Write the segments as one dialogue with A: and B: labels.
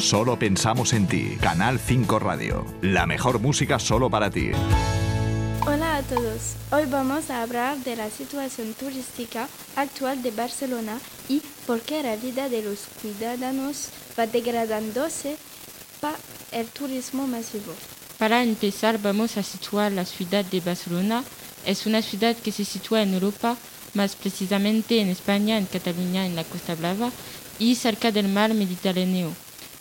A: Solo pensamos en ti. Canal 5 Radio. La mejor música solo para ti.
B: Hola a todos. Hoy vamos a hablar de la situación turística actual de Barcelona y por qué la vida de los ciudadanos va degradándose para el turismo masivo.
C: Para empezar, vamos a situar la ciudad de Barcelona. Es una ciudad que se sitúa en Europa, más precisamente en España, en Cataluña, en la Costa Brava y cerca del mar Mediterráneo.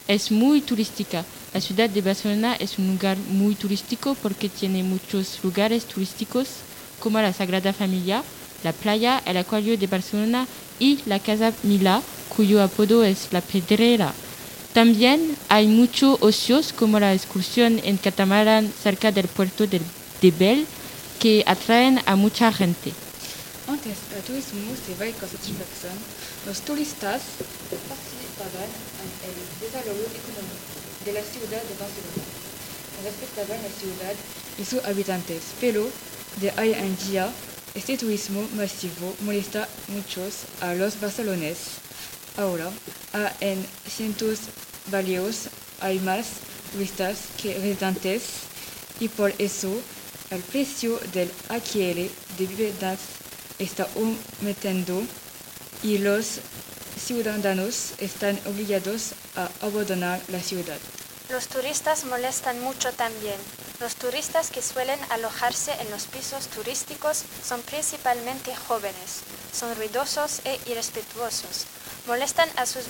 C: Es muy turística. La ciudad de Barcelona es un lugar muy turístico porque tiene muchos lugares turísticos como la Sagrada Familia, la playa, el acuario de Barcelona y la Casa Milá, cuyo apodo es la Pedrera. También hay muchos ocios como la excursión en catamarán cerca del puerto de, de Bell que atraen a mucha gente.
D: Antes el turismo se ve con satisfacción, los turistas participaban el desarrollo económico de la ciudad de Barcelona. Respetaban la ciudad y sus habitantes, pero de hoy en día este turismo masivo molesta mucho a los barceloneses. Ahora, en cientos barrios hay más turistas que residentes y por eso el precio del alquiler de viviendas está aumentando y los ciudadanos están obligados a abandonar la ciudad.
E: Los turistas molestan mucho también. Los turistas que suelen alojarse en los pisos turísticos son principalmente jóvenes, son ruidosos e irrespetuosos. Molestan a sus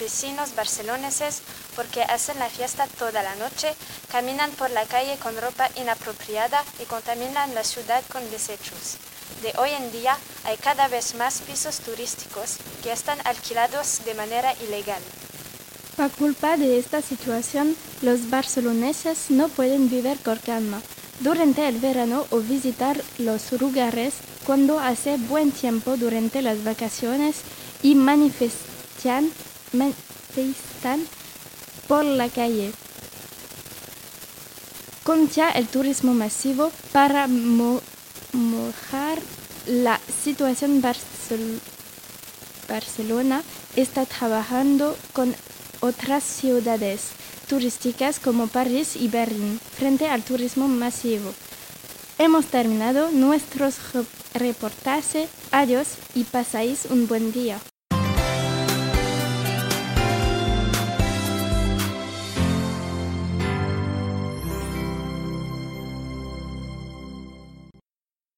E: vecinos barceloneses porque hacen la fiesta toda la noche, caminan por la calle con ropa inapropiada y contaminan la ciudad con desechos. De hoy en día hay cada vez más pisos turísticos que están alquilados de manera ilegal.
B: Por culpa de esta situación, los barceloneses no pueden vivir con calma durante el verano o visitar los lugares cuando hace buen tiempo durante las vacaciones y manifestan, manifestan por la calle. Contra el turismo masivo para mejorar la situación Barcel Barcelona está trabajando con otras ciudades turísticas como París y Berlín frente al turismo masivo. Hemos terminado nuestros reportajes. Adiós y pasáis un buen día.